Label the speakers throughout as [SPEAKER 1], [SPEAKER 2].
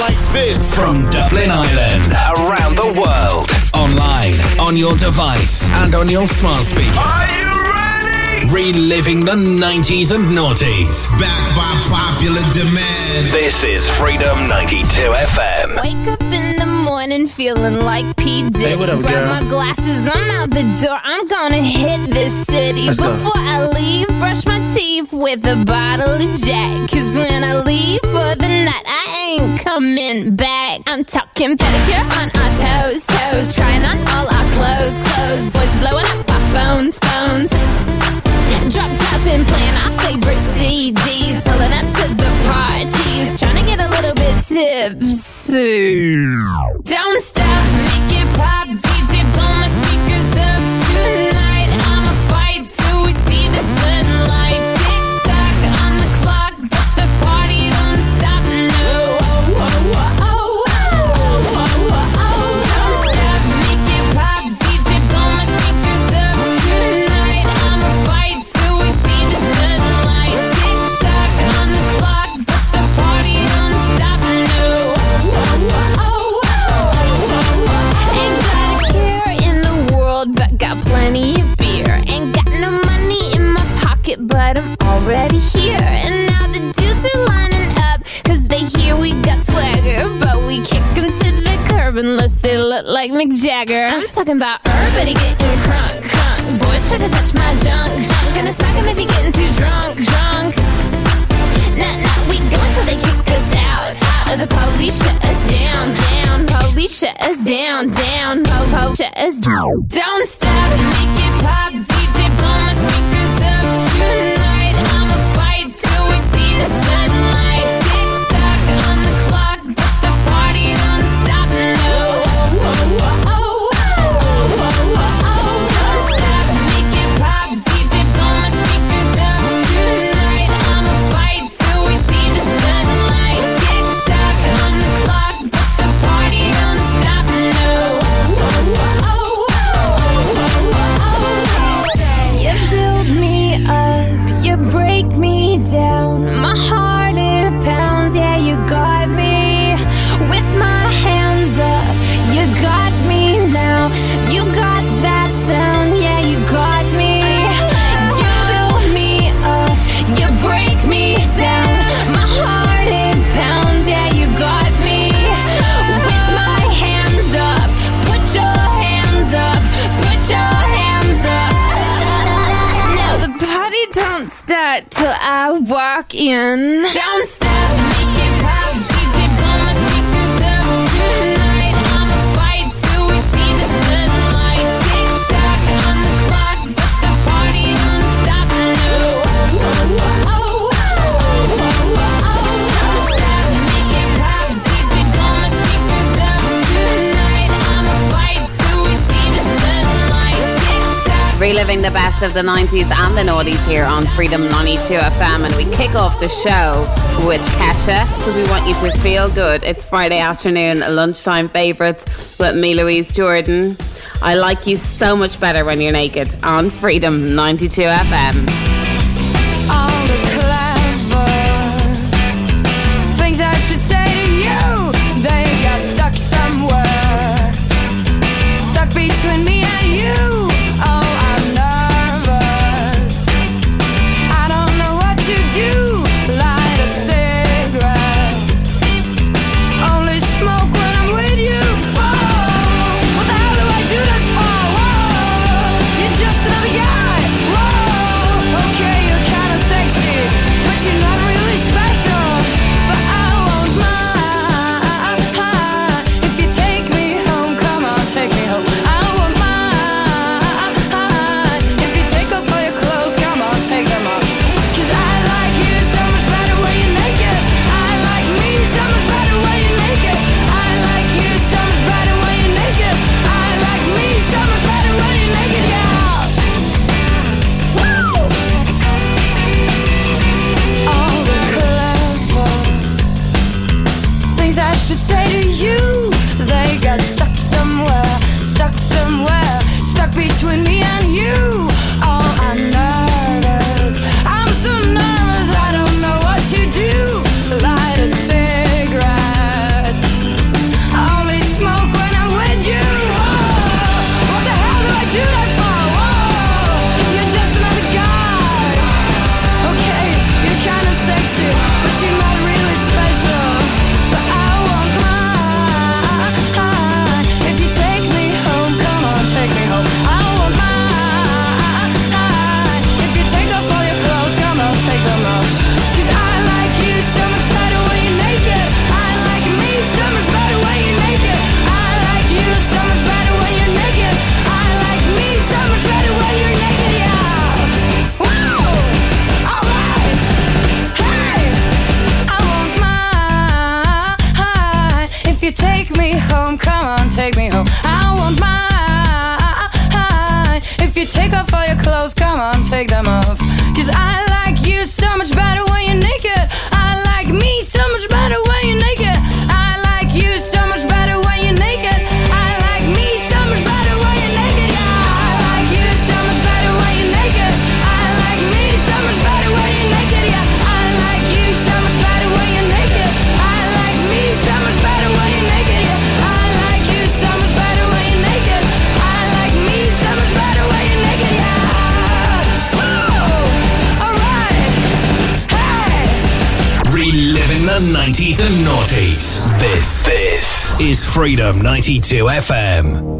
[SPEAKER 1] like this.
[SPEAKER 2] From Dublin Ireland, around the world, online, on your device, and on your smart speaker.
[SPEAKER 3] Are you ready?
[SPEAKER 2] Reliving the 90s and noughties.
[SPEAKER 1] Backed by popular demand.
[SPEAKER 2] This is Freedom 92 FM.
[SPEAKER 4] Wake up in the morning feeling like P. Diddy.
[SPEAKER 5] Hey, what up,
[SPEAKER 4] Grab
[SPEAKER 5] girl?
[SPEAKER 4] my glasses, I'm out the door. I'm gonna hit this city.
[SPEAKER 5] Let's go.
[SPEAKER 4] Before I leave, brush my teeth with a bottle of Jack. Cause when I leave for the night, I ain't coming back. I'm talking pedicure on our toes, toes. Trying on all our clothes, clothes. Boys blowing up our phones, phones. Drop top and playing our favorite CDs. Pulling up to the parties. Trying to get a little bit tipsy. Don't stop, make it pop. DJ, blow my speakers up tonight. I'ma fight till we see the sunlight. Swagger. But we kick 'em to the curb unless they look like Mick Jagger. I'm talking about everybody getting crunk, crunk. Boys try to touch my junk, junk. Gonna smack 'em if you're getting too drunk, drunk. Nah, nah, we go until they kick us out. Out the police shut us down, down. Police shut us down, down. Po, po, shut us down. Don't stop, make it pop. DJ, blow my speakers up tonight. I'ma fight till we see the sunlight. In. Don't
[SPEAKER 6] Reliving the best of the 90s and the noughties here on Freedom 92 FM. And we kick off the show with Kesha because we want you to feel good. It's Friday afternoon, lunchtime favourites with me, Louise Jordan. I like you so much better when you're naked on Freedom 92 FM.
[SPEAKER 7] Freedom 92 FM.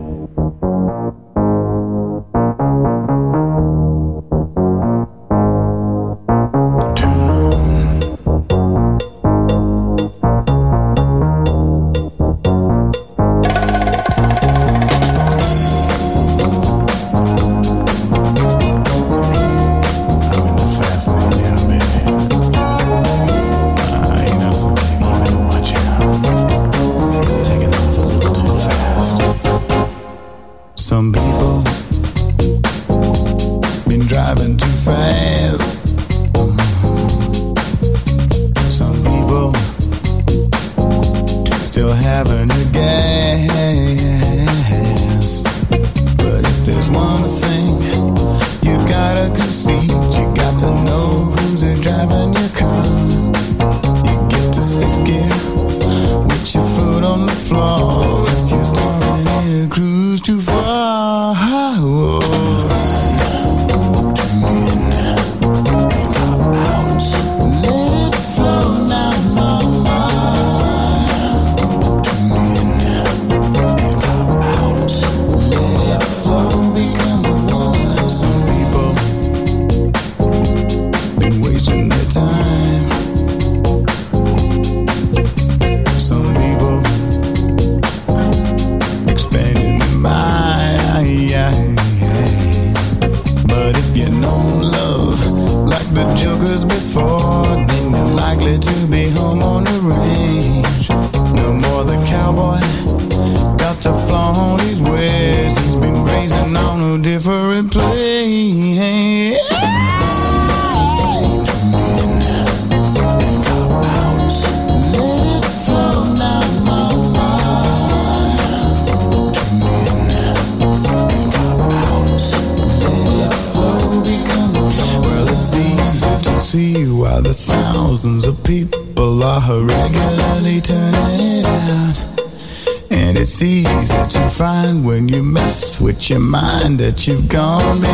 [SPEAKER 2] You've gone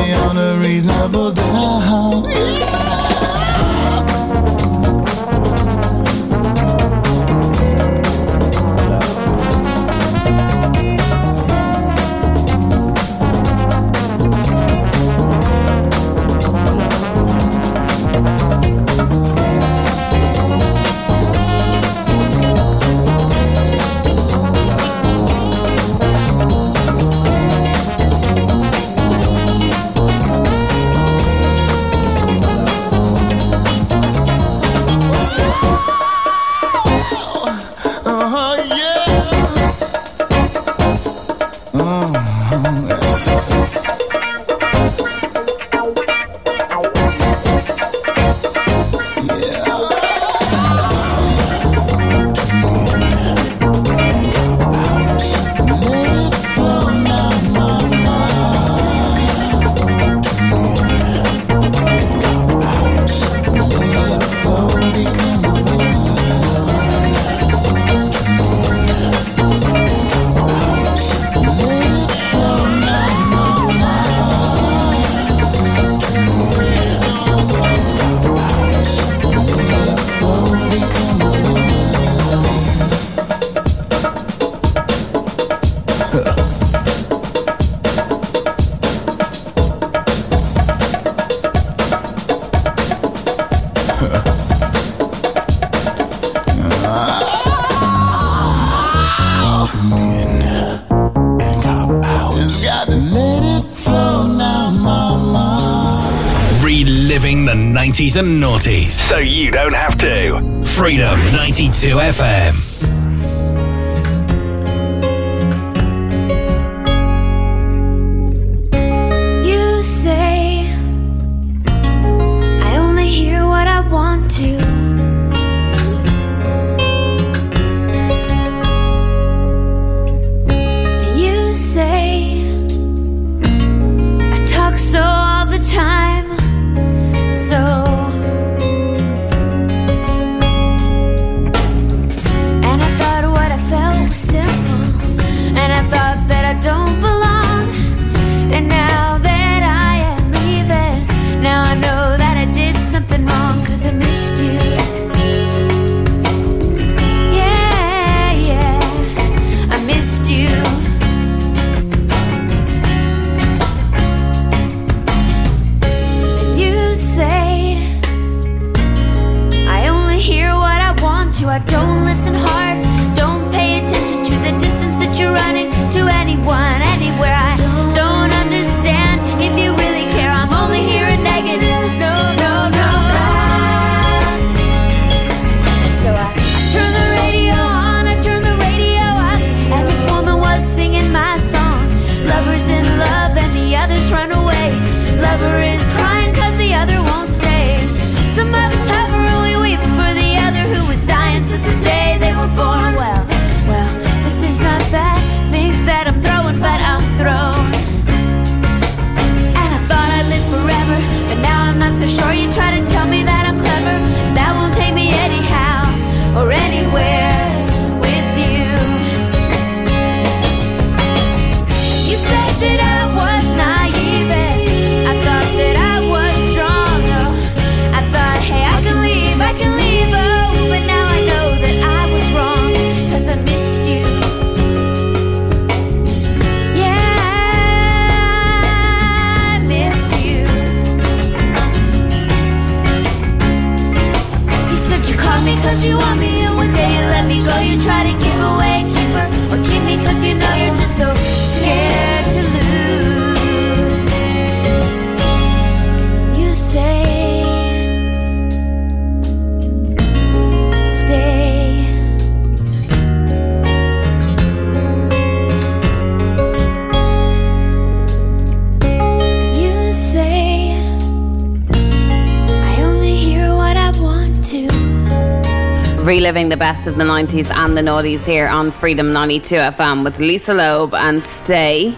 [SPEAKER 8] of the
[SPEAKER 9] 90s and the noughties here on Freedom 92 FM with Lisa Loeb and Stay.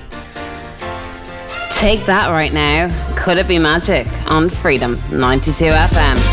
[SPEAKER 9] Take that right now. Could it be magic on Freedom 92 FM?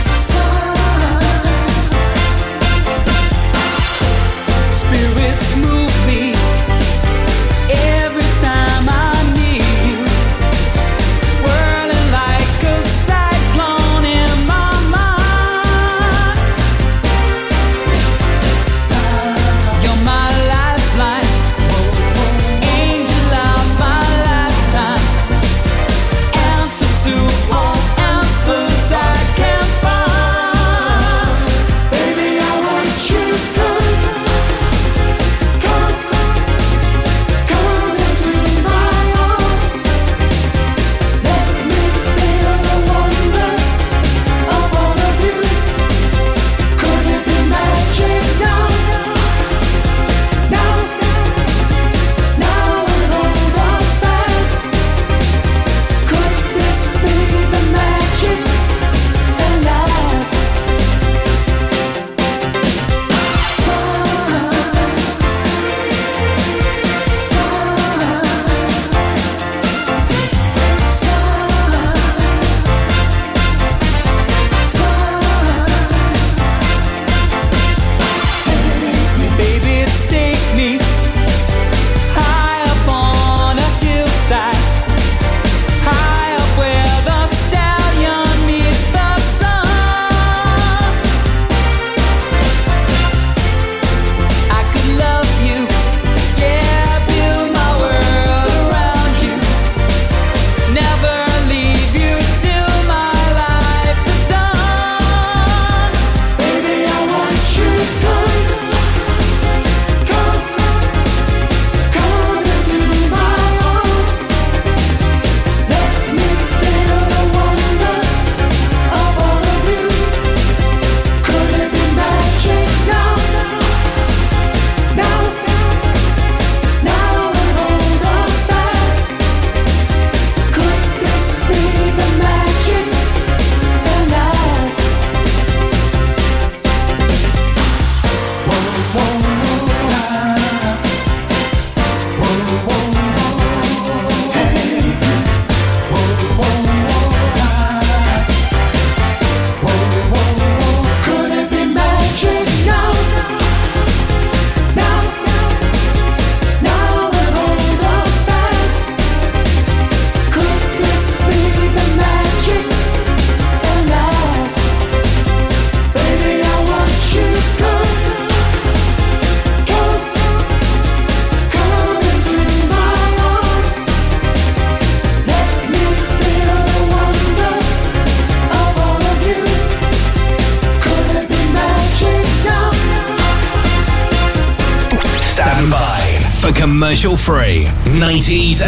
[SPEAKER 10] 90s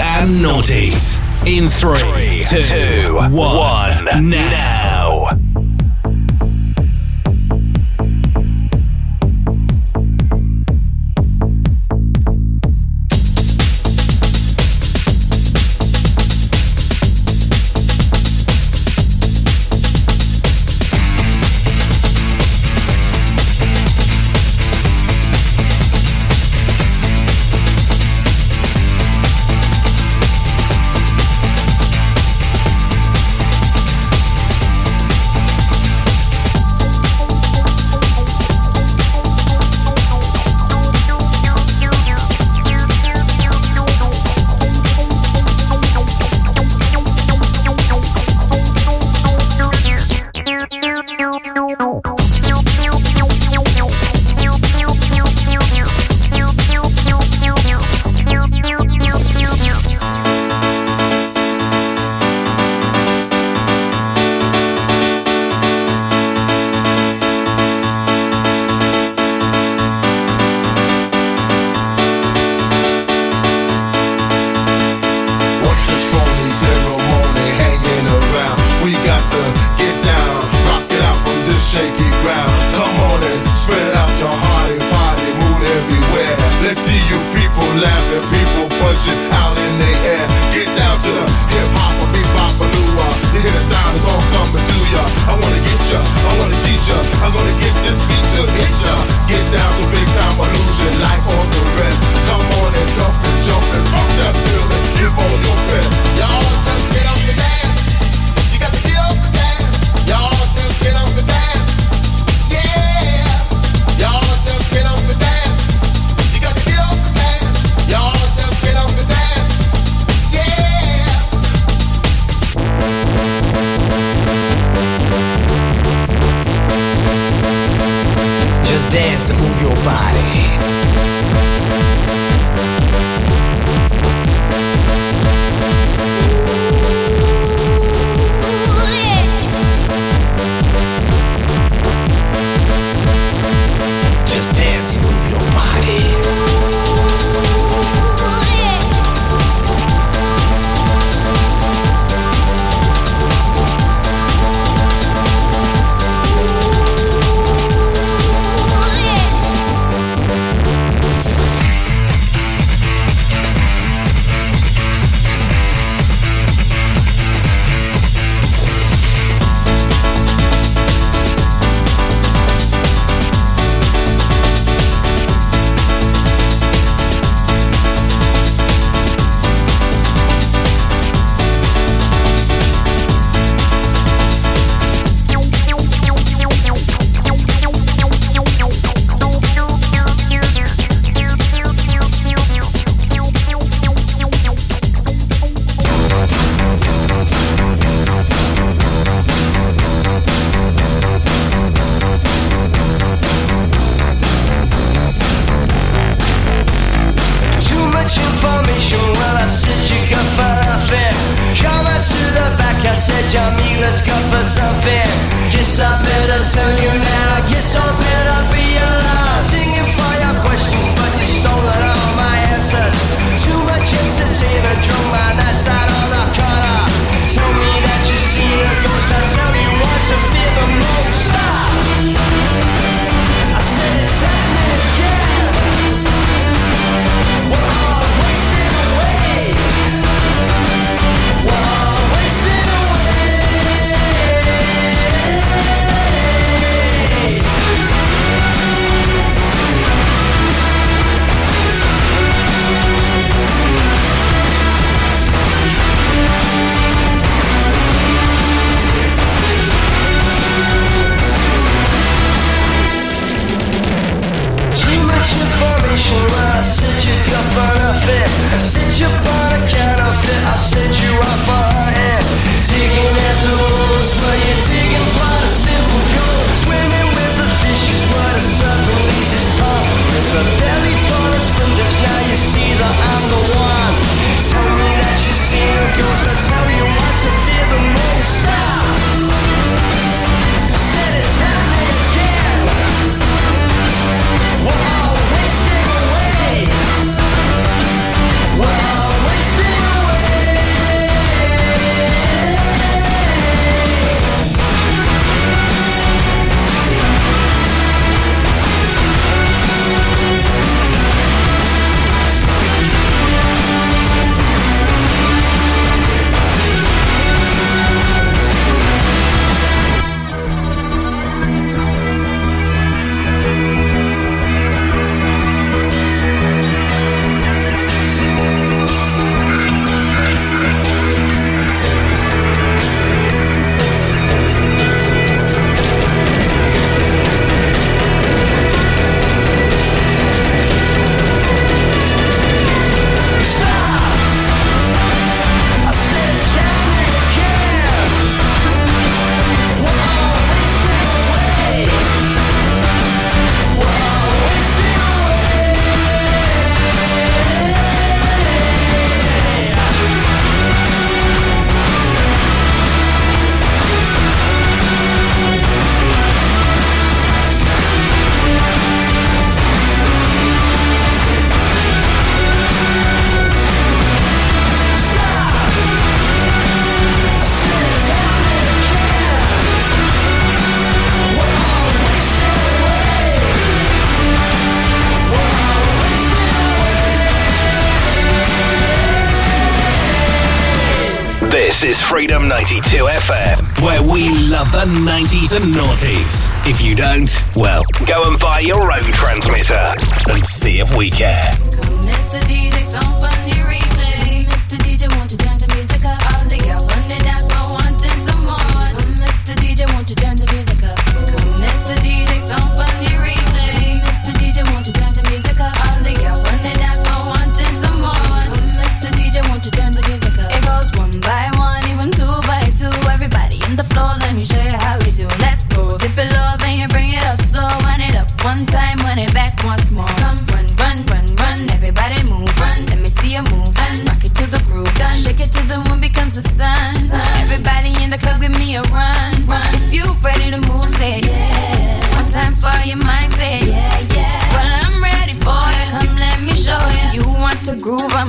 [SPEAKER 11] the
[SPEAKER 2] 90s and noughties. If you don't, well, go and buy your own transmitter and see if we care.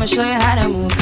[SPEAKER 12] I'ma show you how to move.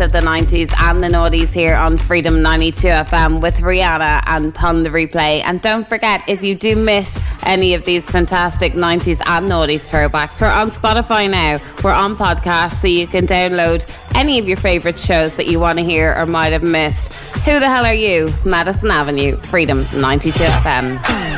[SPEAKER 8] best of the 90s and the noughties here on Freedom 92 FM with Rihanna and Pon de Replay. And don't forget, if you do miss any of these fantastic 90s and noughties throwbacks, we're on Spotify now. We're on podcast, so you can download any of your favourite shows that you want to hear or might have missed. Who the hell are you? Madison Avenue, Freedom 92 FM.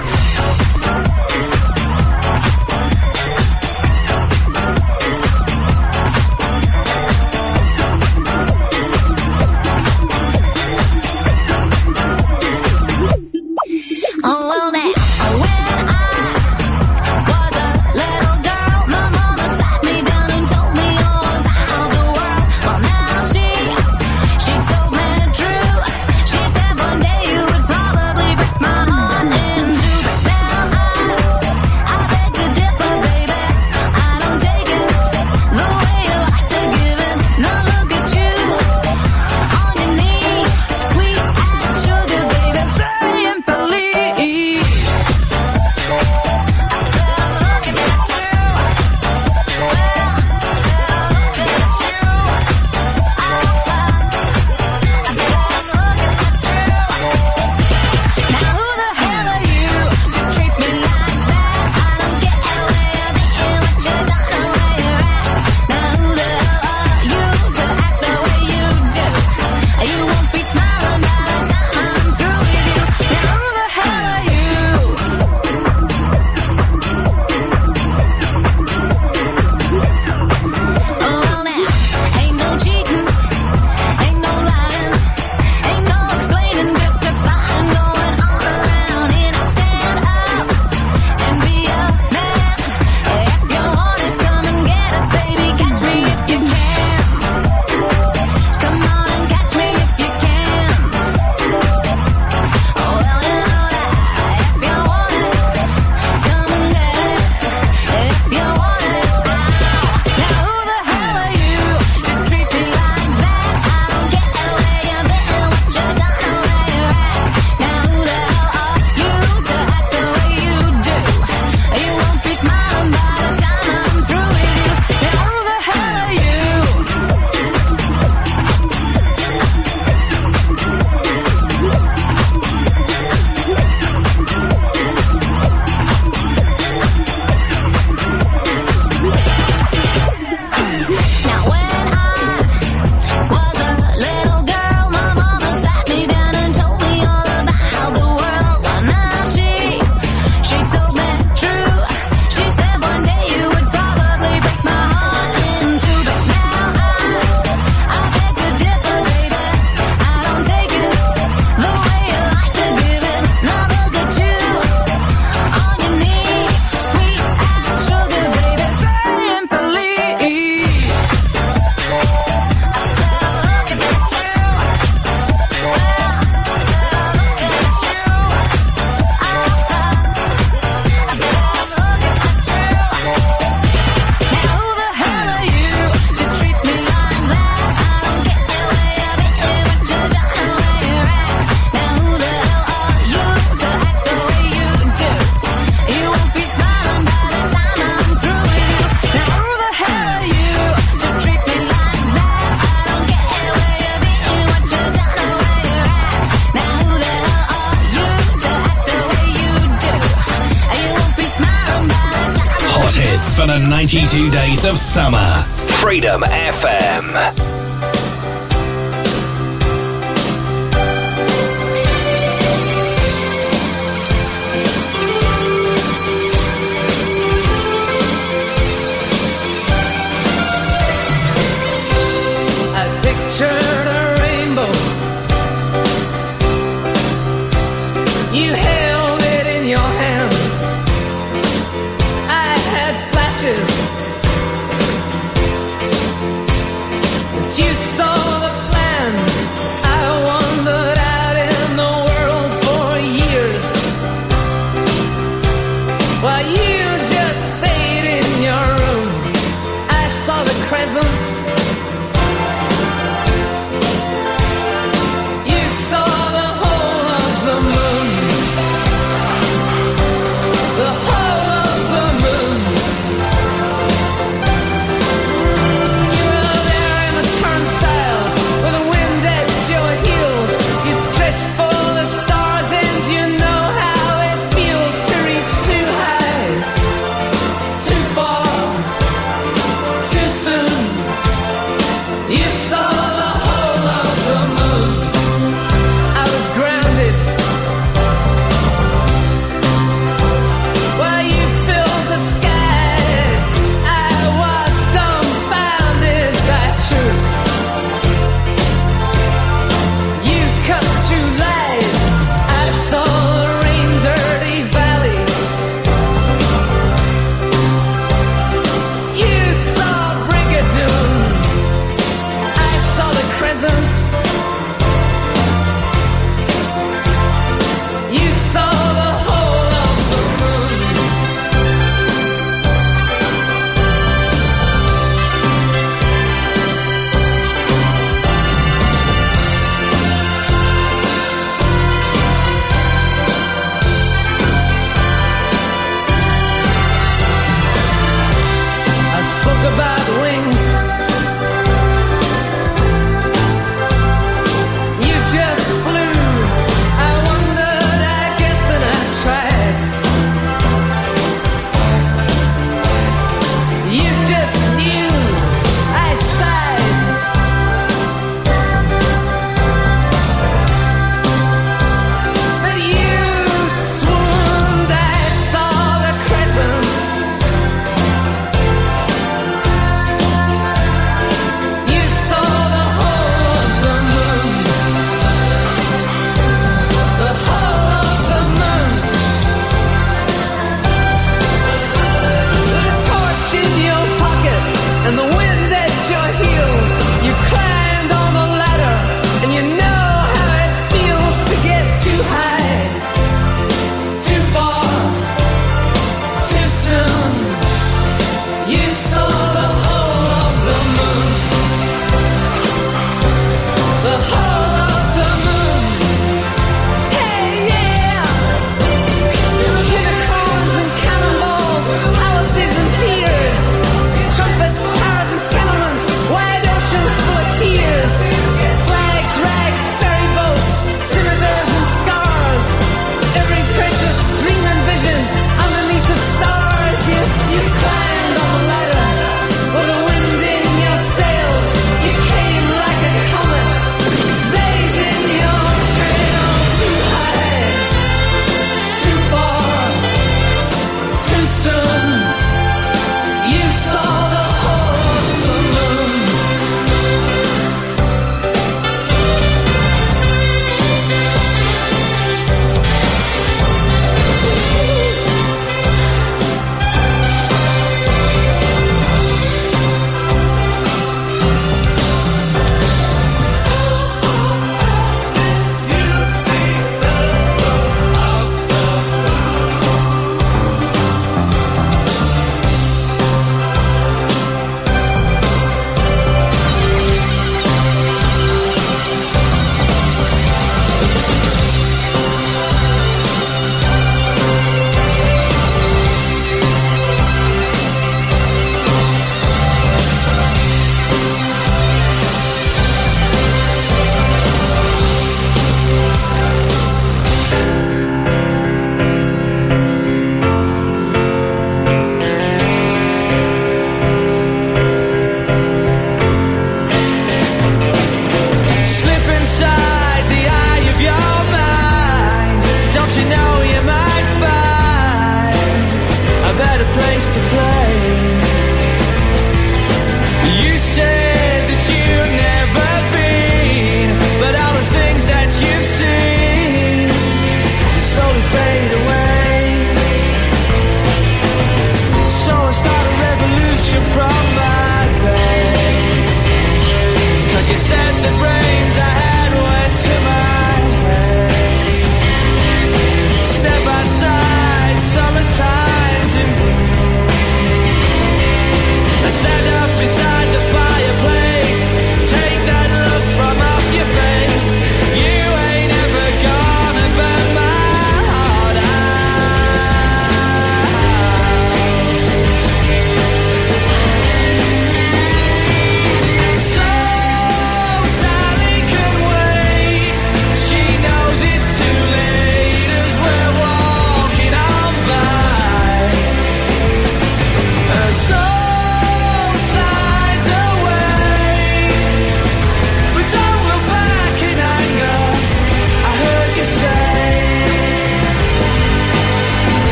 [SPEAKER 13] 792 days of summer. Freedom FM.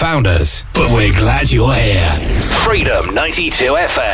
[SPEAKER 14] Know how you found us, but we're glad you're here. Freedom 92 FM.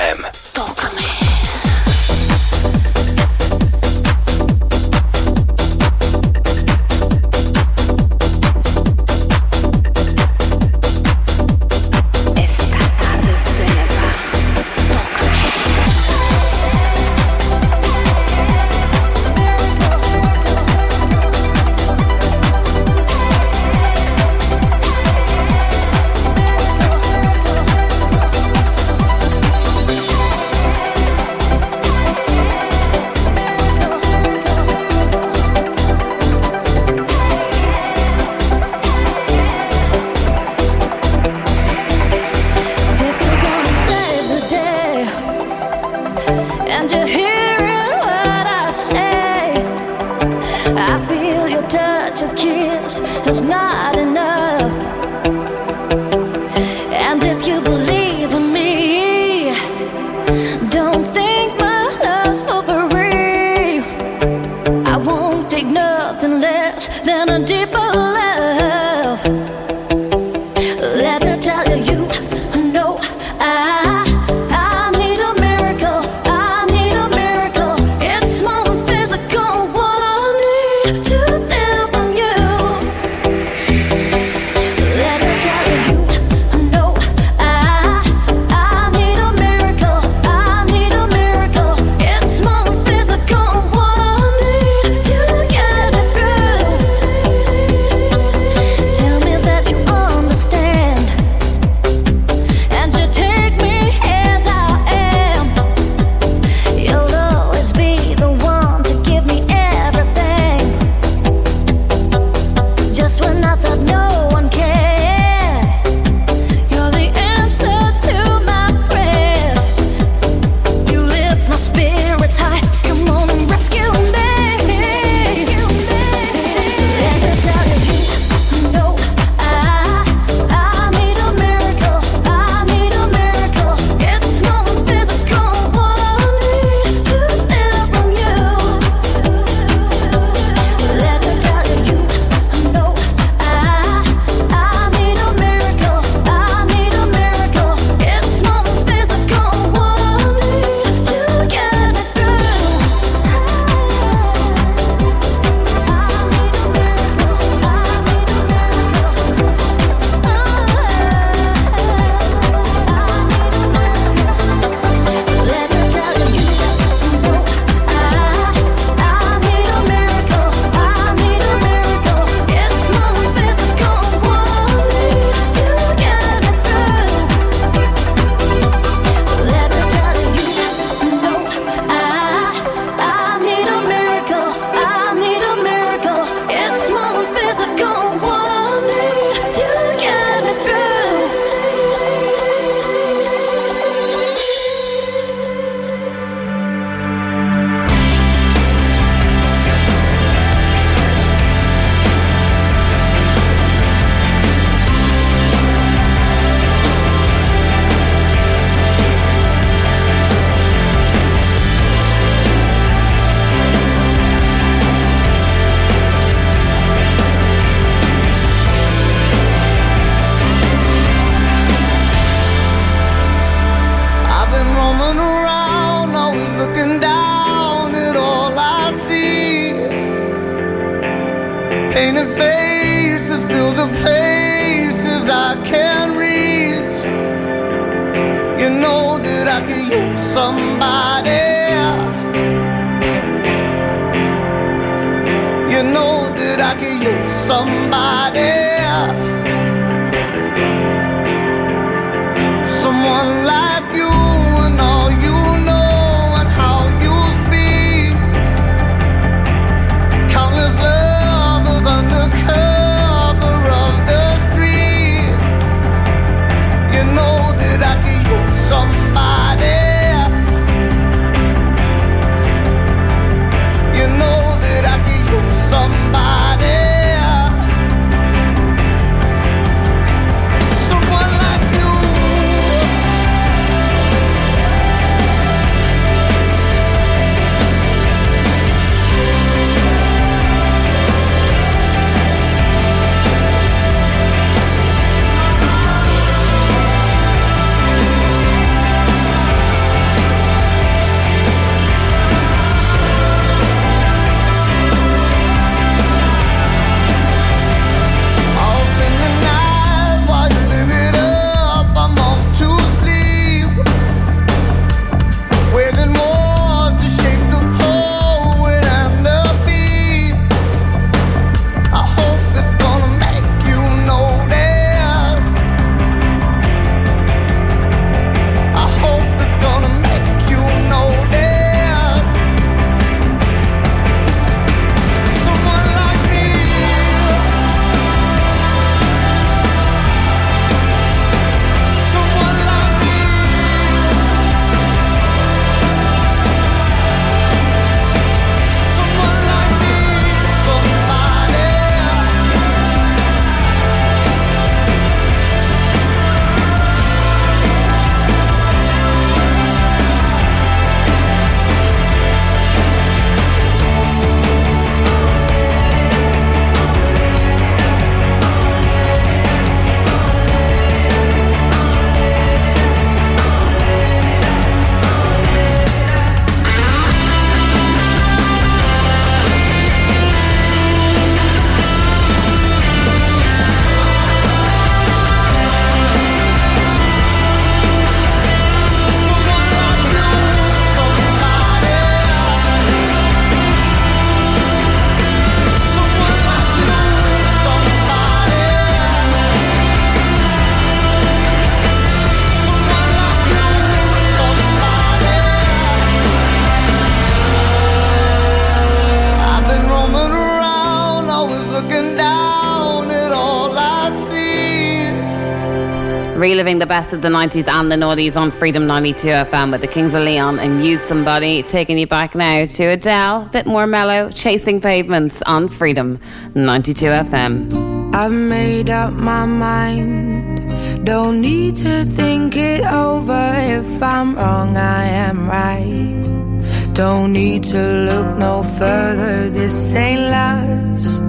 [SPEAKER 15] The
[SPEAKER 8] best of the 90s and the noughties on Freedom 92 FM with the Kings of Leon and Use Somebody. Taking you back now to Adele, a bit more mellow, Chasing Pavements on Freedom 92 FM.
[SPEAKER 16] I've made up my mind. Don't need to think it over. If I'm wrong, I am right. Don't need to look no further. This ain't last.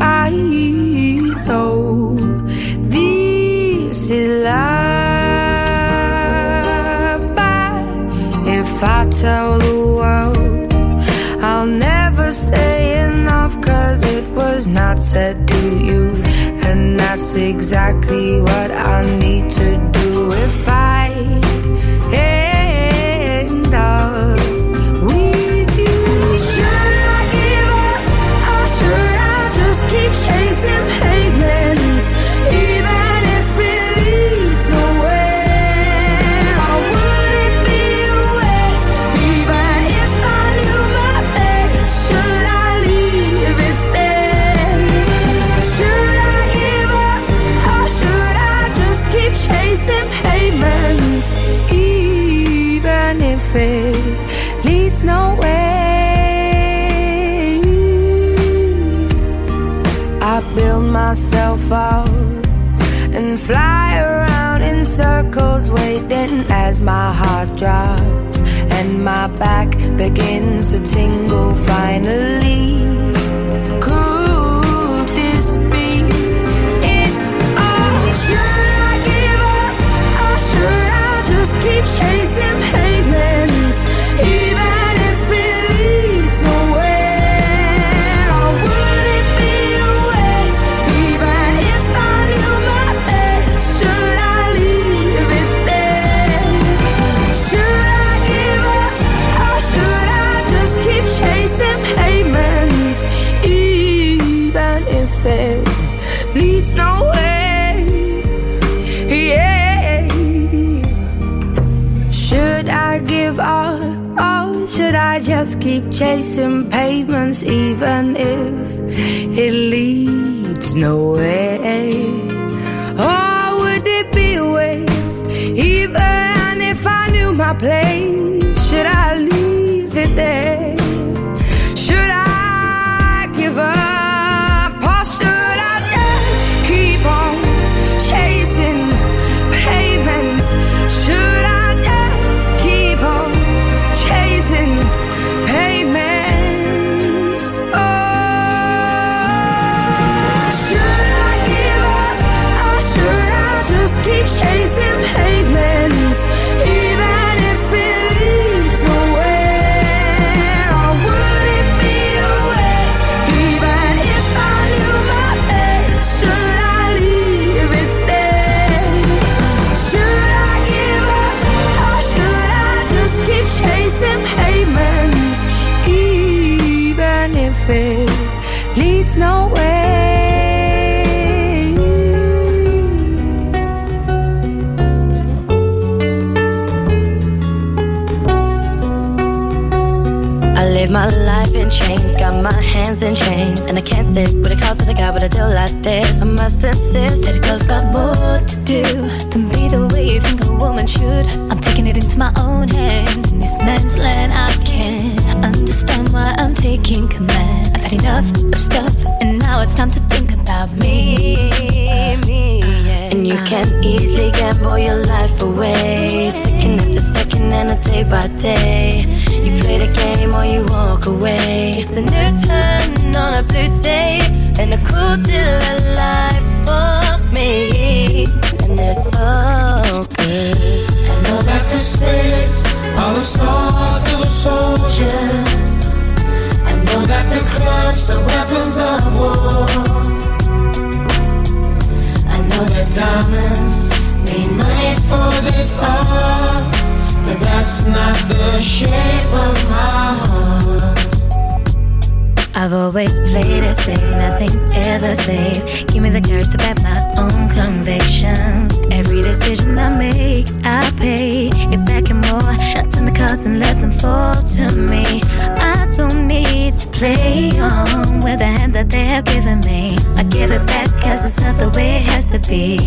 [SPEAKER 16] I know this is love. If I tell the world, I'll never say enough. Cause it was not said to you. And that's exactly what I need to do It leads nowhere. I build myself up and fly around in circles, waiting as my heart drops and my back begins to tingle. Finally, could chasing pavements even if it leads nowhere? Or would it be a waste even if I knew my place? Should I leave it there?
[SPEAKER 17] In chains, and I can't stick with a call to the guy, but I do like this. I must insist that a girl's got more to do than be the way you think a woman should. I'm taking it into my own hand. In this man's land, I can't understand why I'm taking command. I've had enough of stuff, and now it's time to think about me. me yeah. And you can uh-huh. easily gamble your life away, second after second and a day by day. You play the game or you walk away. It's a new turn on a blue day and a cool deal of life for me. And it's so good. I know that the spirits are the swords of the soldiers. I know that the clubs are weapons of war. I know that diamonds need money for this art. But that's not the shape of my heart. I've always played it safe, nothing's ever safe. Give me the courage to back my own convictions. Every decision I make, I pay it back and more. I turn the cards and let them fall to me. Need to play on with the hand that they have given me. I give it back cause it's not the way it has to be.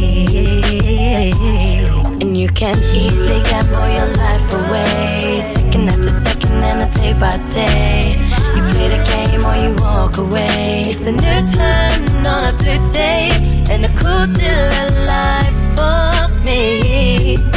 [SPEAKER 17] And you can easily gamble your life away. Second after second and a day by day. You play the game or you walk away. It's a new turn on a blue day. And a cool deal of life for me.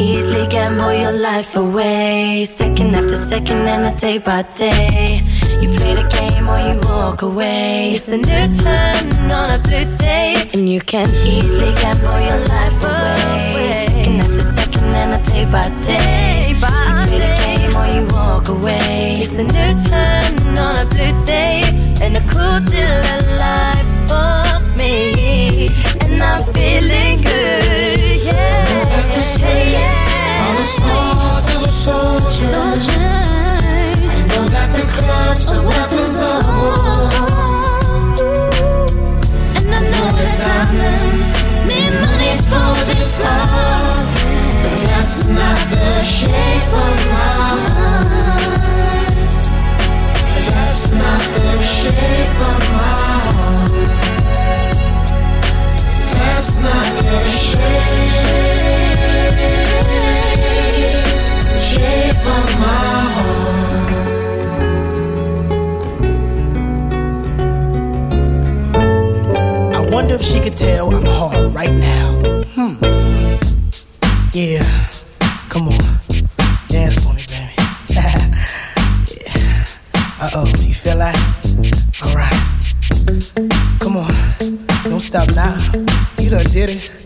[SPEAKER 17] easily gamble your life away. Second after second and a day by day. You play the game or you walk away. It's a new turn on a blue day. And you can easily gamble your life away. Second after second and a day by day. You play the game or you walk away. It's a new turn on a blue day. And a cool deal of life for me. And I'm feeling good.
[SPEAKER 13] Diamonds need money for this art, but that's not the shape of my heart. That's not the shape of my heart. That's not the shape
[SPEAKER 18] she could tell I'm hard right now. Hmm. Yeah. Come on. Dance for me, baby. yeah. Uh oh. You feel that? Alright. Come on. Don't stop now. You done did it.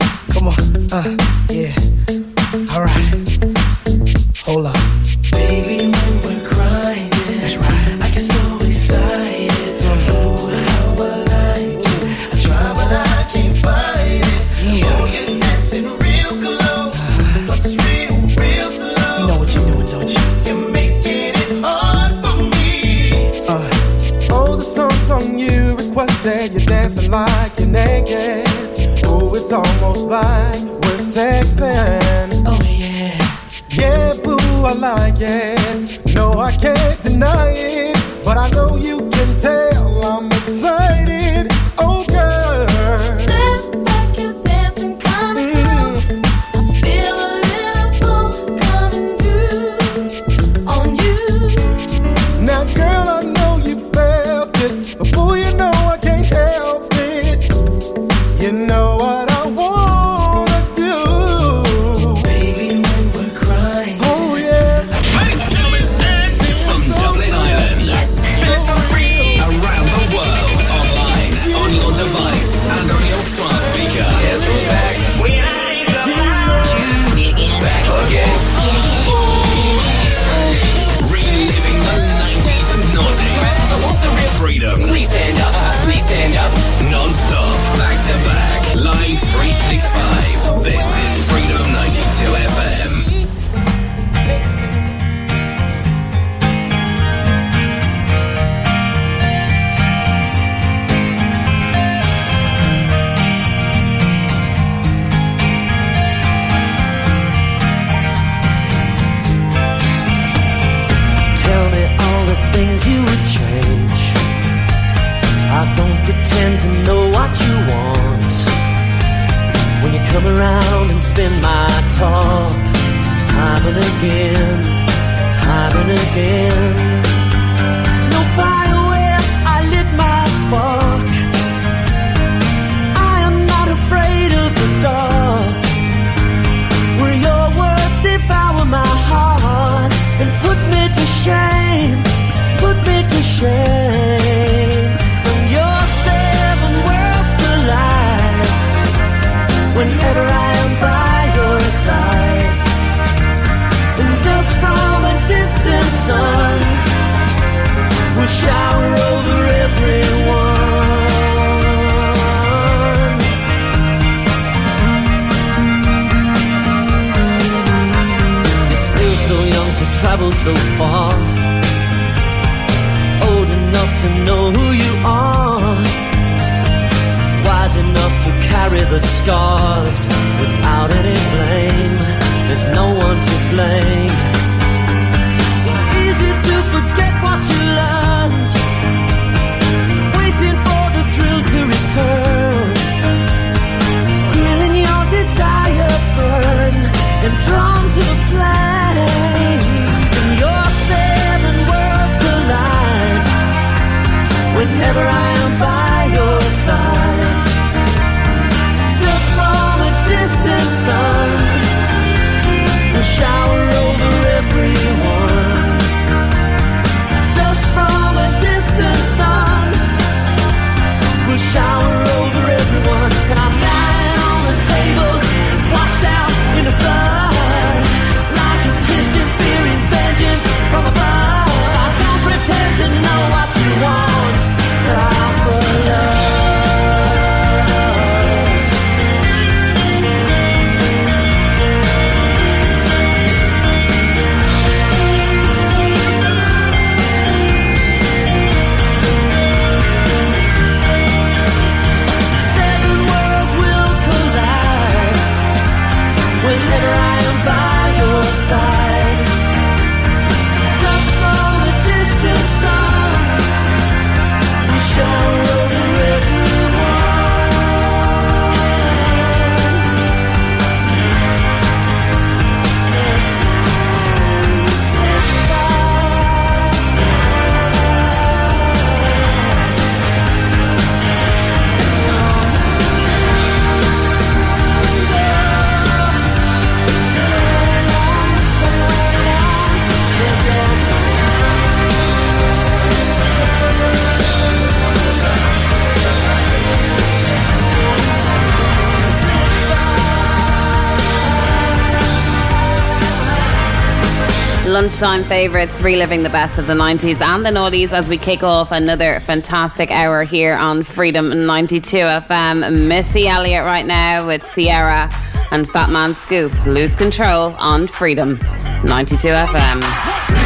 [SPEAKER 8] Lunchtime favourites, reliving the best of the 90s and the noughties as we kick off another fantastic hour here on Freedom 92 FM. Missy Elliott right now with Ciara and Fat Man Scoop. Lose control on Freedom 92 FM.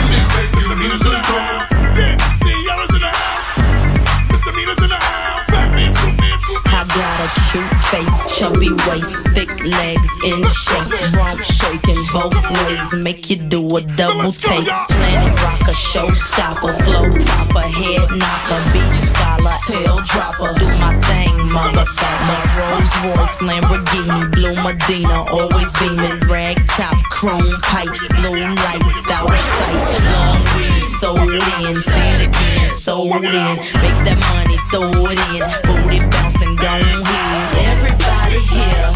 [SPEAKER 19] Cute face, chubby waist, thick legs in shape, rump shaking both ways, make you do a double take. Planet rocker, showstopper, flow proper, head knocker, beat scholar, tail dropper. Do my thing, motherfucker. Rolls Royce, Lamborghini, blue Medina, always beaming, rag top, chrome pipes, blue lights out of sight. Long weed, sold in, say it again, sold in. Make that money, throw it in, booty bouncing, go ahead. Everybody here,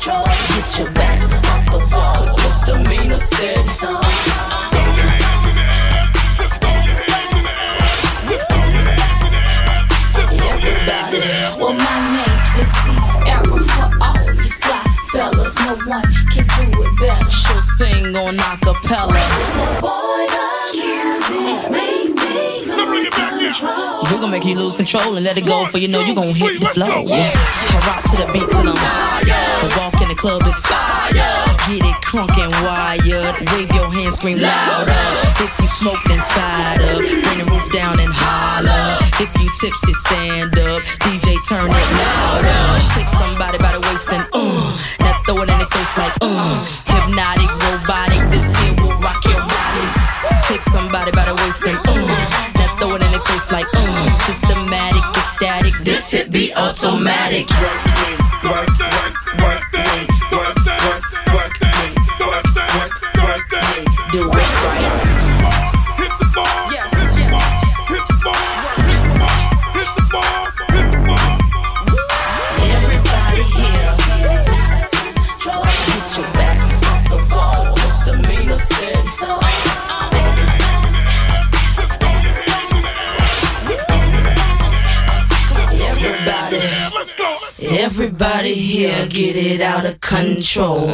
[SPEAKER 19] get your backs off the wall, cause said so. Everybody,
[SPEAKER 12] Well, my name is for all you fly fellas. No one can do it better.
[SPEAKER 19] She'll sing on acapella.
[SPEAKER 12] Boy,
[SPEAKER 19] We're gonna make you lose control and let it go for you know you gonna hit the flow. Yeah. I rock to the beat till I'm I walk in the club is fire. Get it crunk and wired. Wave your hands, scream louder. If you smoke, then fired up. Bring the roof down and holler. If you tipsy, stand up. DJ, turn it louder. Take somebody by the waist and uh. Now throw it in their face like uh. Hypnotic, robotic. This here will rock your bodies. Take somebody by the waist and uh. Now throw it in their face like uh. Systematic, ecstatic. This hit be automatic. Do Everybody here get it out of control.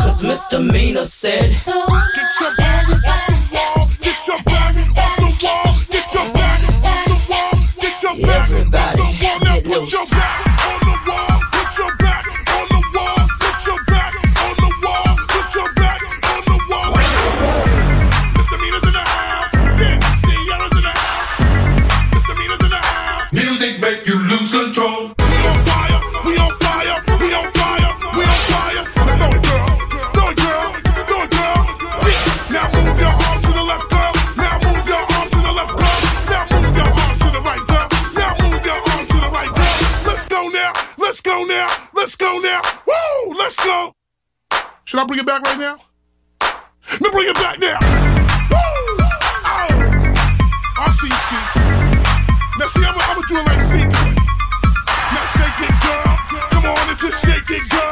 [SPEAKER 19] Cause misdemeanor said, so,
[SPEAKER 20] Get your everybody, off the walls, get your everybody, off the get your back off the walls, get your back off the walls, now put your back. that song. Should I bring it back right now? Let me bring it back now. Woo! Oh, I see you. Now see, I'm gonna I'm do it like CT. Now shake it, girl. Come on and just shake it, girl.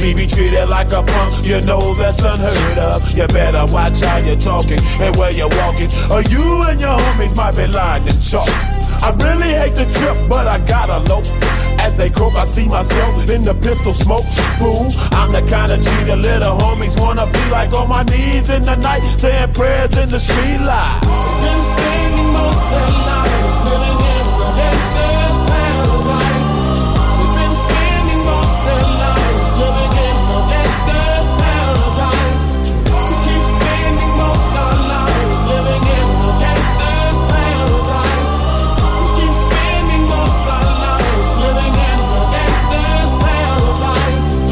[SPEAKER 21] Me be treated like a punk, you know that's unheard of. You better watch how you're talking and where you're walking, or you and your homies might be lying in chalk. I really hate the trip, but I gotta low. As they croak, I see myself in the pistol smoke. Fool, I'm the kind of G the little homies wanna be like on my knees in the night, saying prayers in the street light. Been spending most their lives living in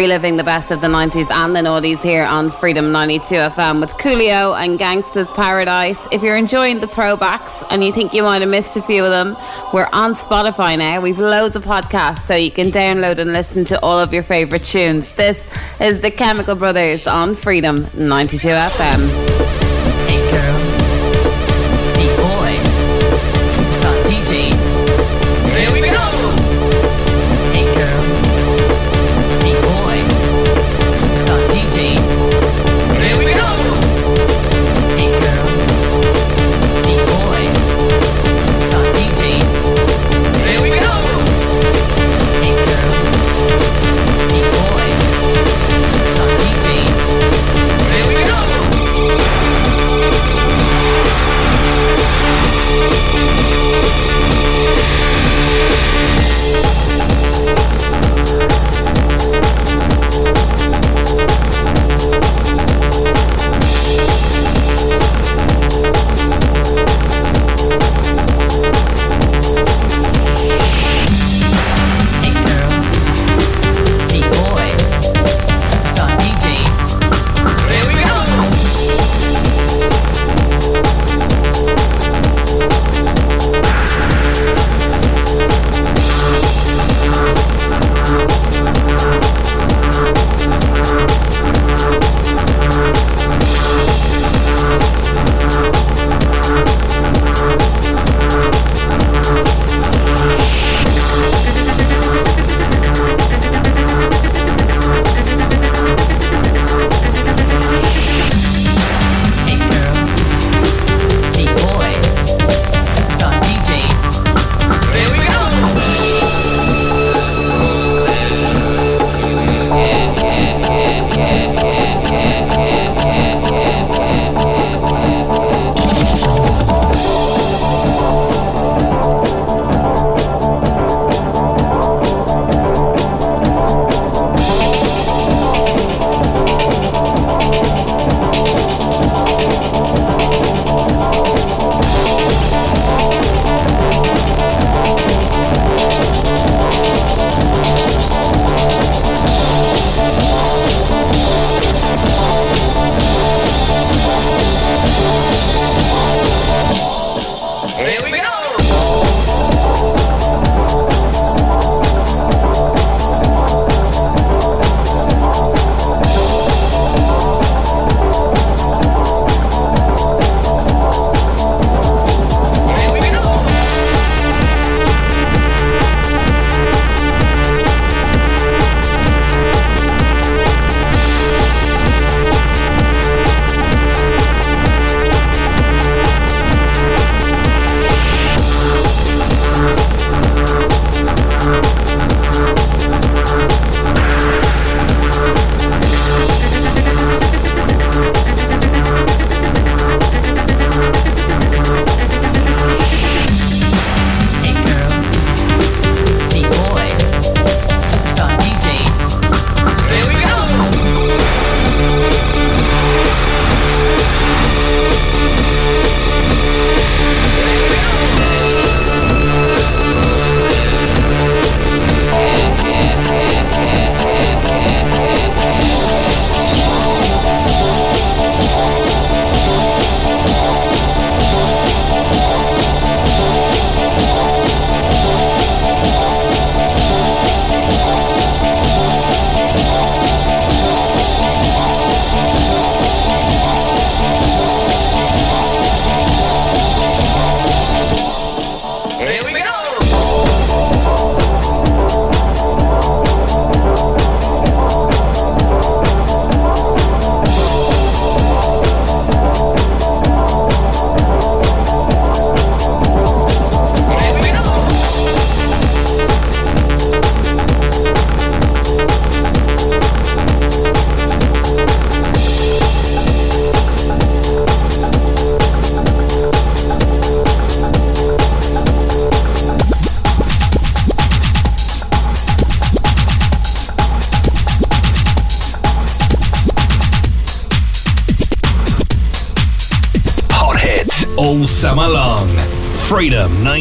[SPEAKER 8] Reliving the best of the 90s and the noughties here on Freedom 92 FM with Coolio and Gangsta's Paradise. If you're enjoying the throwbacks and you think you might have missed a few of them, we're on Spotify now. We've loads of podcasts so you can download and listen to all of your favourite tunes. This is the Chemical Brothers on Freedom 92 FM.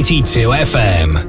[SPEAKER 12] 92 FM.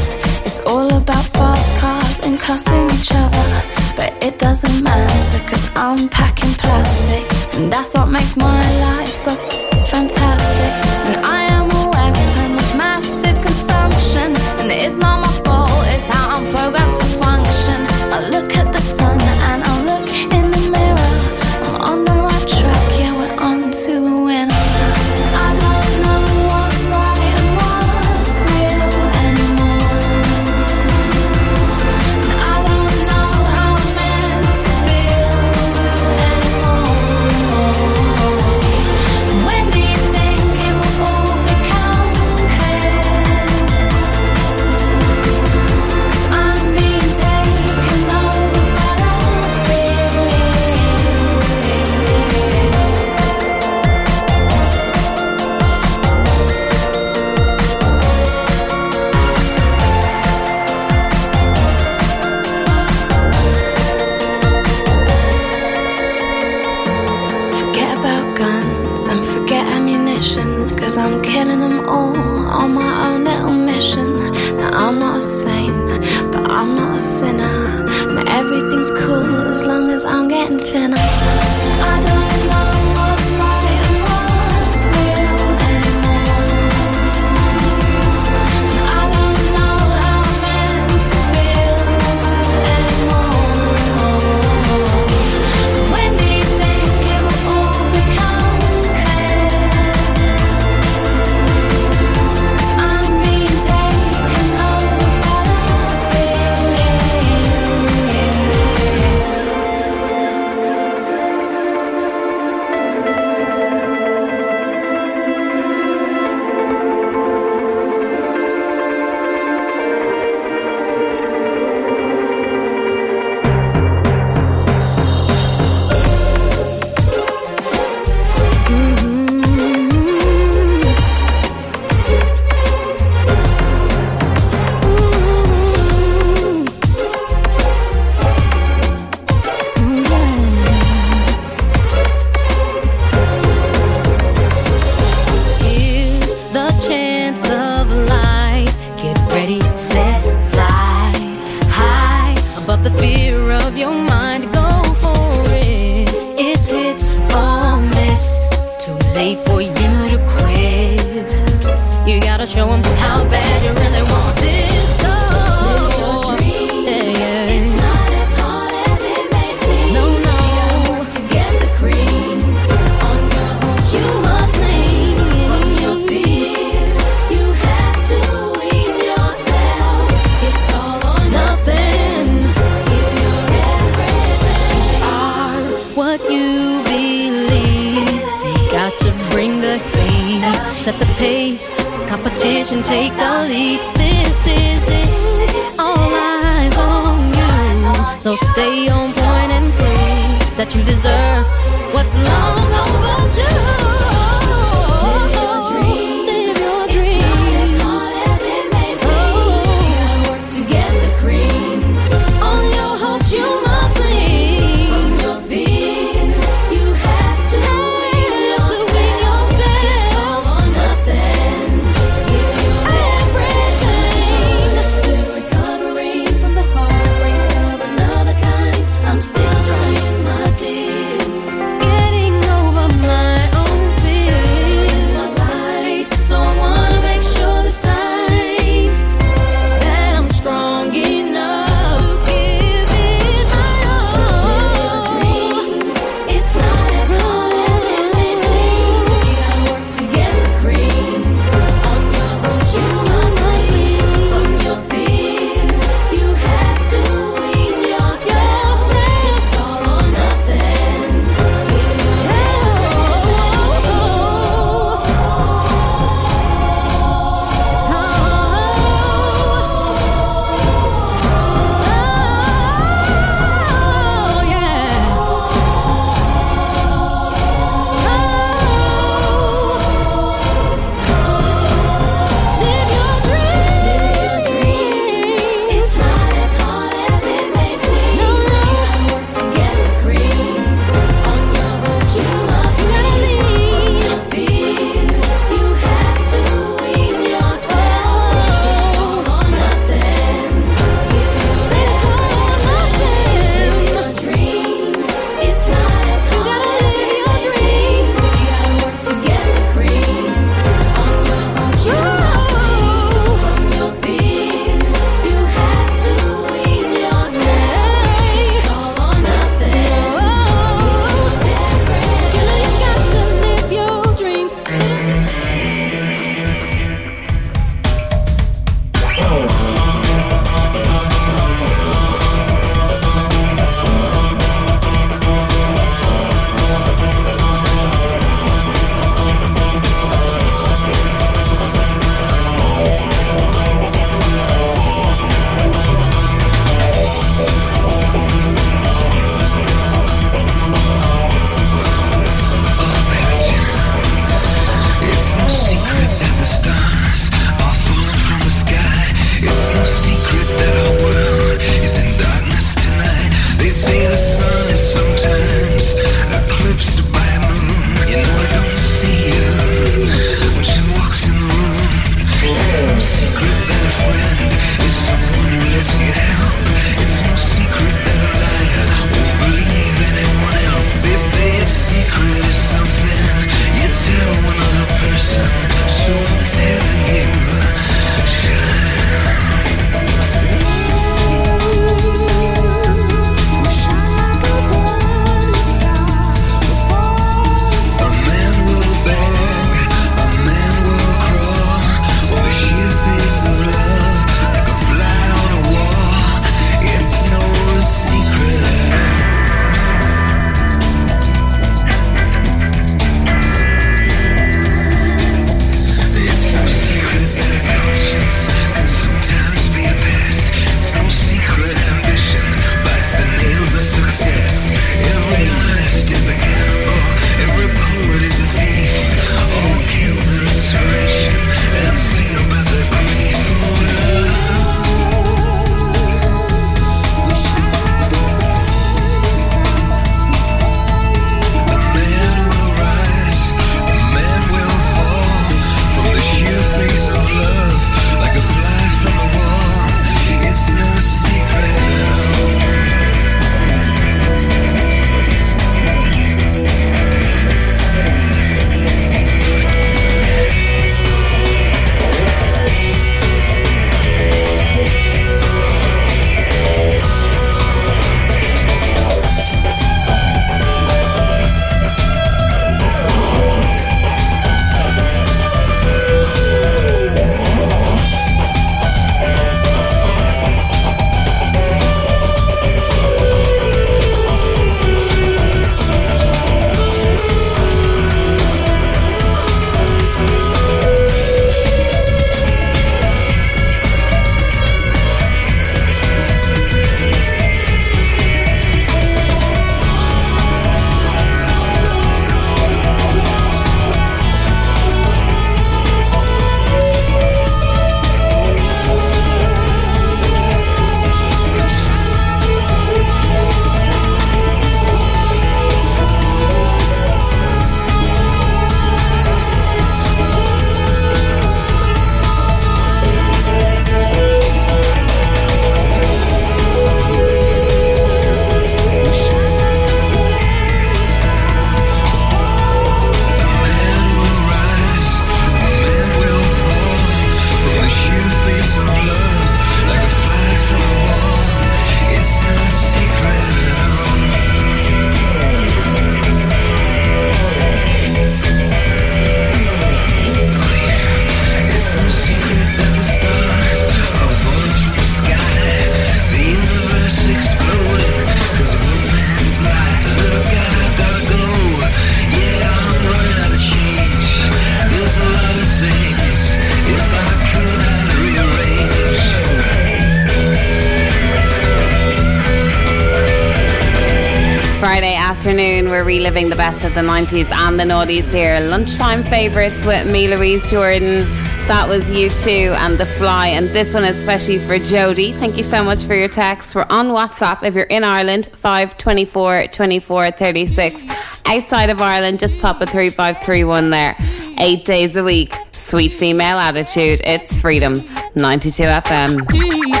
[SPEAKER 22] the
[SPEAKER 23] best of the 90s and the noughties here. Lunchtime favourites with me, Louise Jordan. That was U2 and The Fly. And this one especially for Jody. Thank you so much for your text. We're on WhatsApp if you're in Ireland, 524 24 36. Outside of Ireland, just pop a 3531 there. Eight days a week. Sweet female attitude. It's freedom. 92 FM.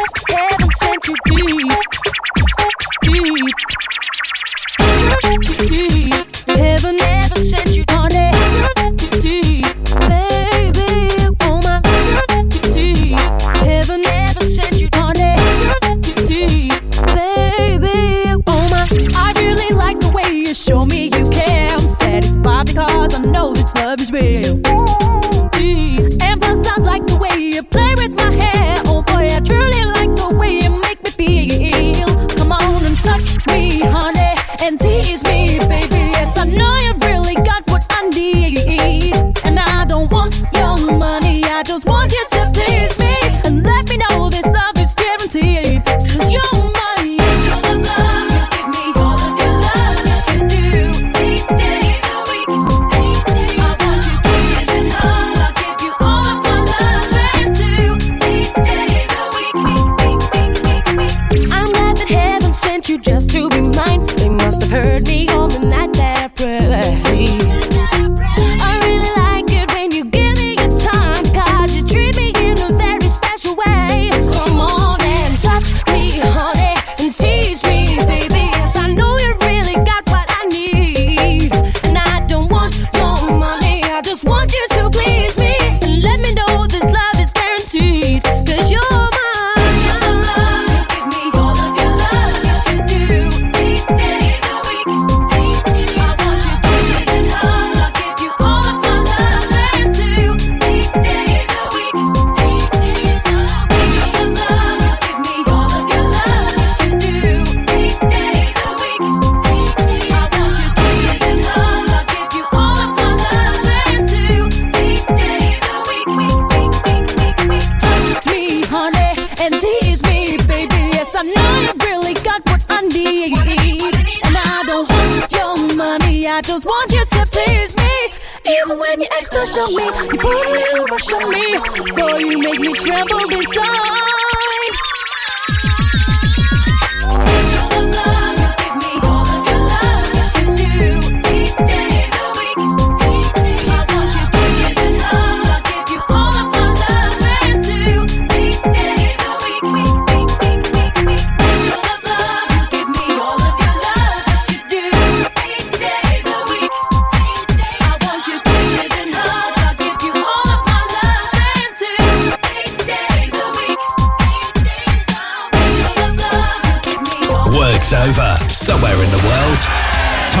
[SPEAKER 23] just want you to please me. Even when you extra show me, you put a little rush on me. Boy, you make me tremble inside.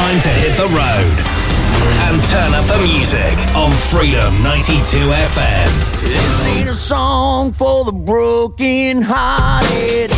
[SPEAKER 2] time to hit the road and turn up the music on Freedom 92 FM.
[SPEAKER 10] This ain't a song for the broken hearted.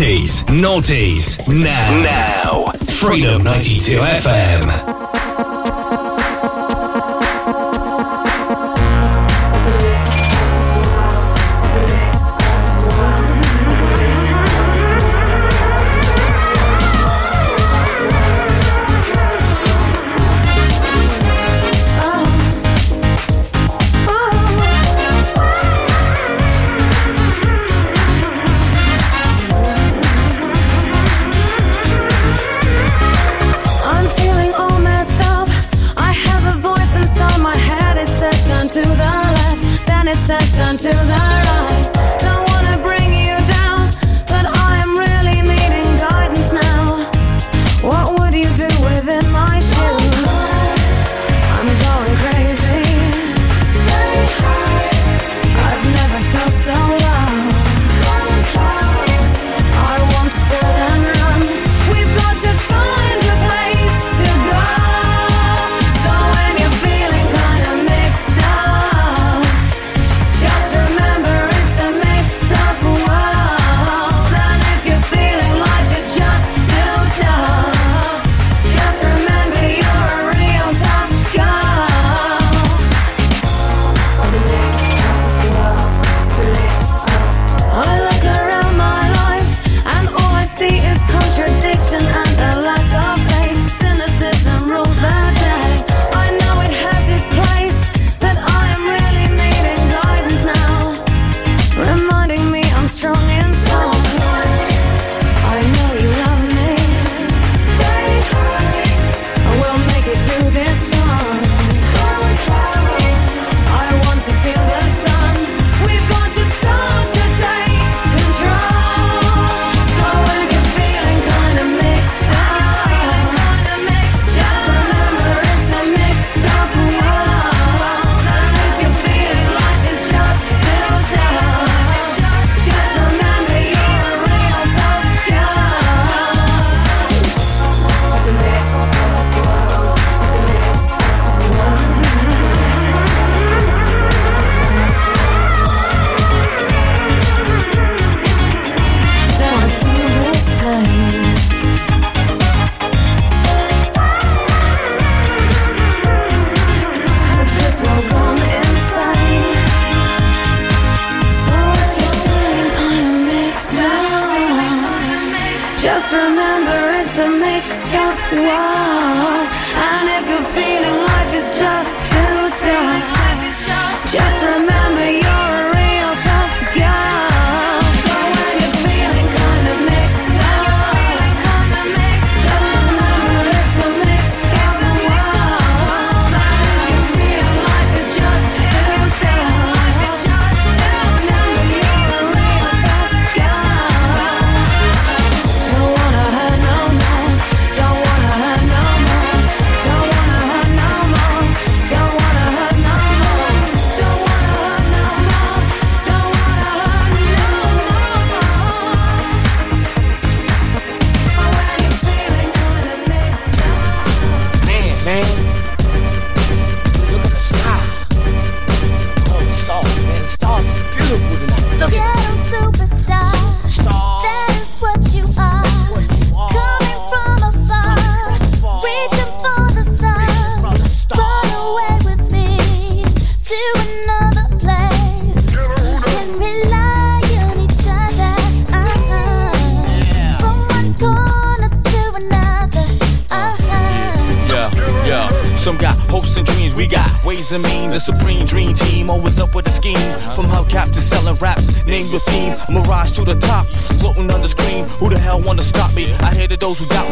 [SPEAKER 2] 80s, noughties, now. Now. Freedom 92 FM.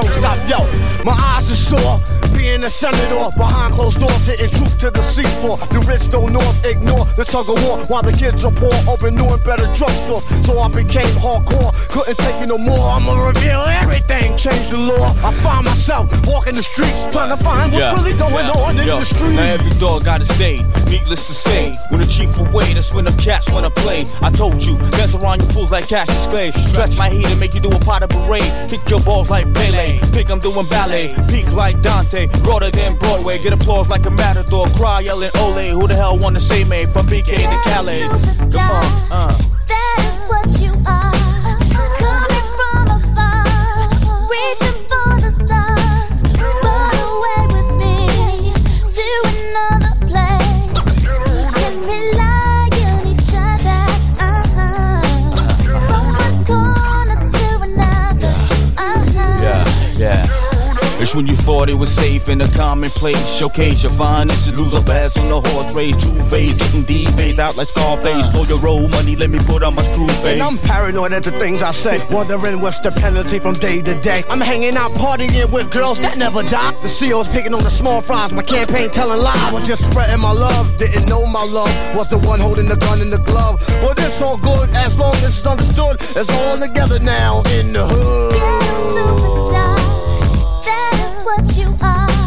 [SPEAKER 10] Don't stop, yo. My eyes are sore. Being a senator behind closed doors, hitting truth to the seafloor. The rich don't north ignore the tug of war while the kids are poor, open new and better drugstores. So I became hardcore, couldn't take it no more. I'ma reveal everything, change the law. I find myself walking the streets, trying to find what's really going
[SPEAKER 24] yeah,
[SPEAKER 10] on in
[SPEAKER 24] yo.
[SPEAKER 10] the street.
[SPEAKER 24] Now every dog got his day. Needless to say, when the chief away, that's when the cats wanna play. I told you, dance around you fools like Cassius Clay. Stretch my heat and make you do a pot of parade. Kick your balls like Pele. Think I'm doing ballet. Peak like Dante. Broader than Broadway. Get applause like a matador. Cry yelling Ole. Who the hell wanna say me from BK to Calais? Come on, uh.
[SPEAKER 25] That is what you are.
[SPEAKER 24] It's when you thought it was safe in a commonplace. Showcase your finest, lose a pass on the horse race. Two phase, getting D phase out like Scarface. Slow your roll money, let me put on my screw face.
[SPEAKER 18] And I'm paranoid at the things I say, wondering what's the penalty from day to day. I'm hanging out partying with girls that never die. The CEO's picking on the small fries, my campaign telling lies. I was just spreading my love, didn't know my love was the one holding the gun in the glove. But it's all good as long as it's understood. It's all together now in the hood.
[SPEAKER 25] What you are.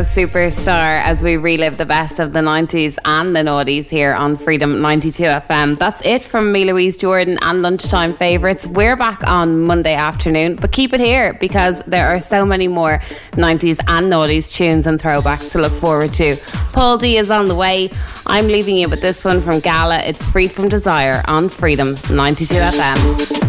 [SPEAKER 25] Superstar,
[SPEAKER 8] as we relive the best of the 90s and the noughties here on Freedom 92 FM. That's it from me, Louise Jordan, and lunchtime favourites. We're back on Monday afternoon, but keep it here because there are so many more 90s and noughties tunes and throwbacks to look forward to. Paul D is on the way. I'm leaving you with this one from Gala. It's Freed from Desire on Freedom 92 FM.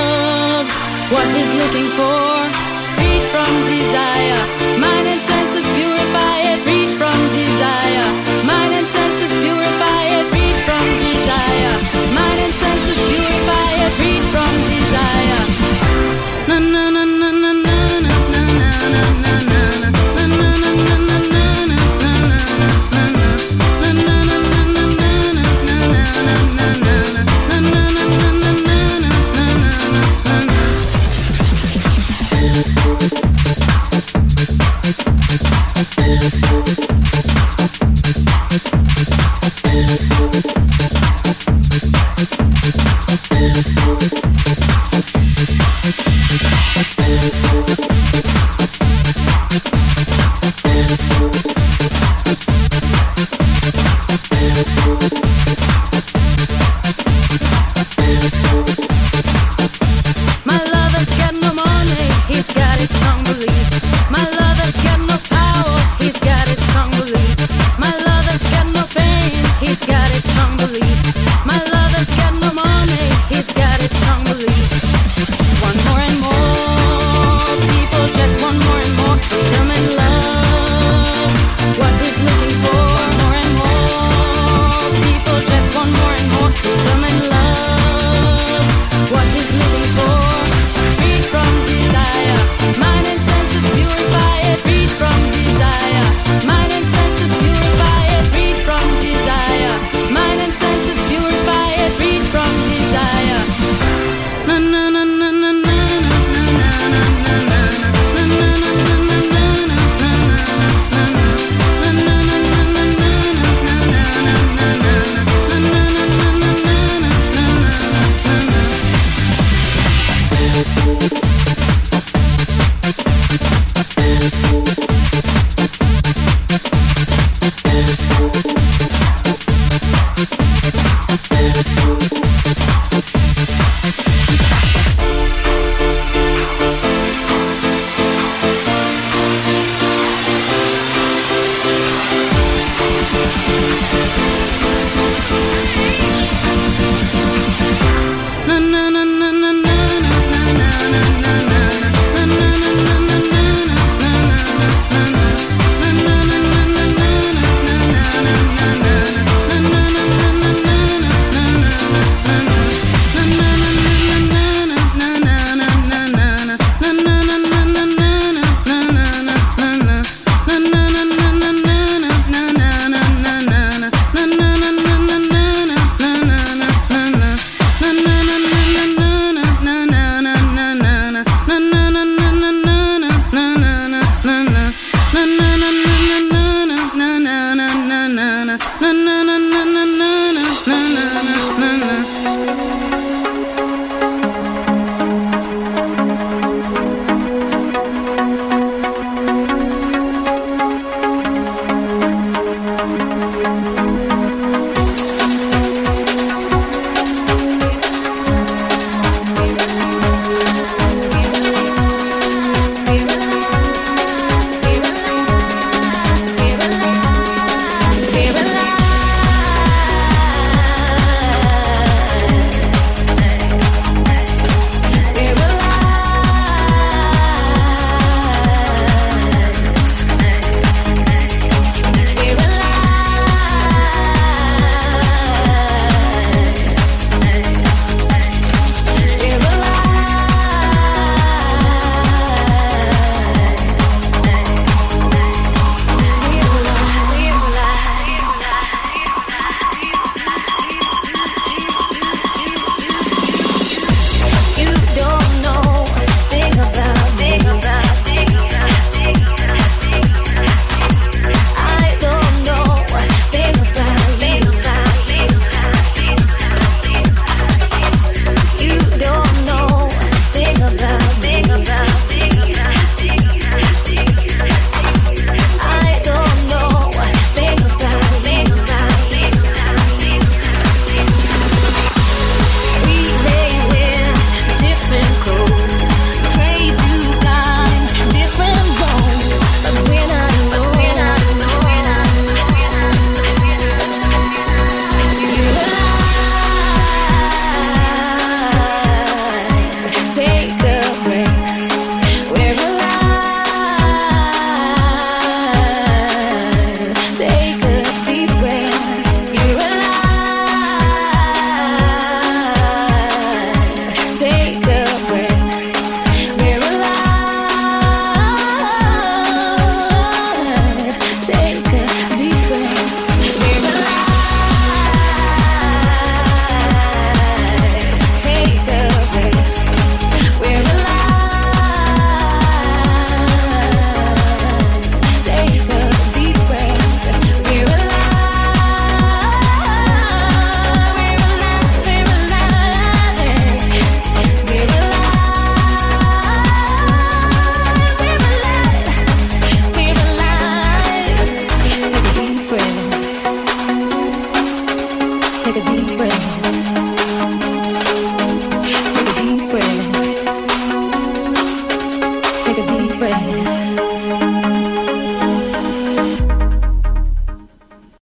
[SPEAKER 6] What is looking for. Freed from desire, mind and senses purify it. Freed from desire.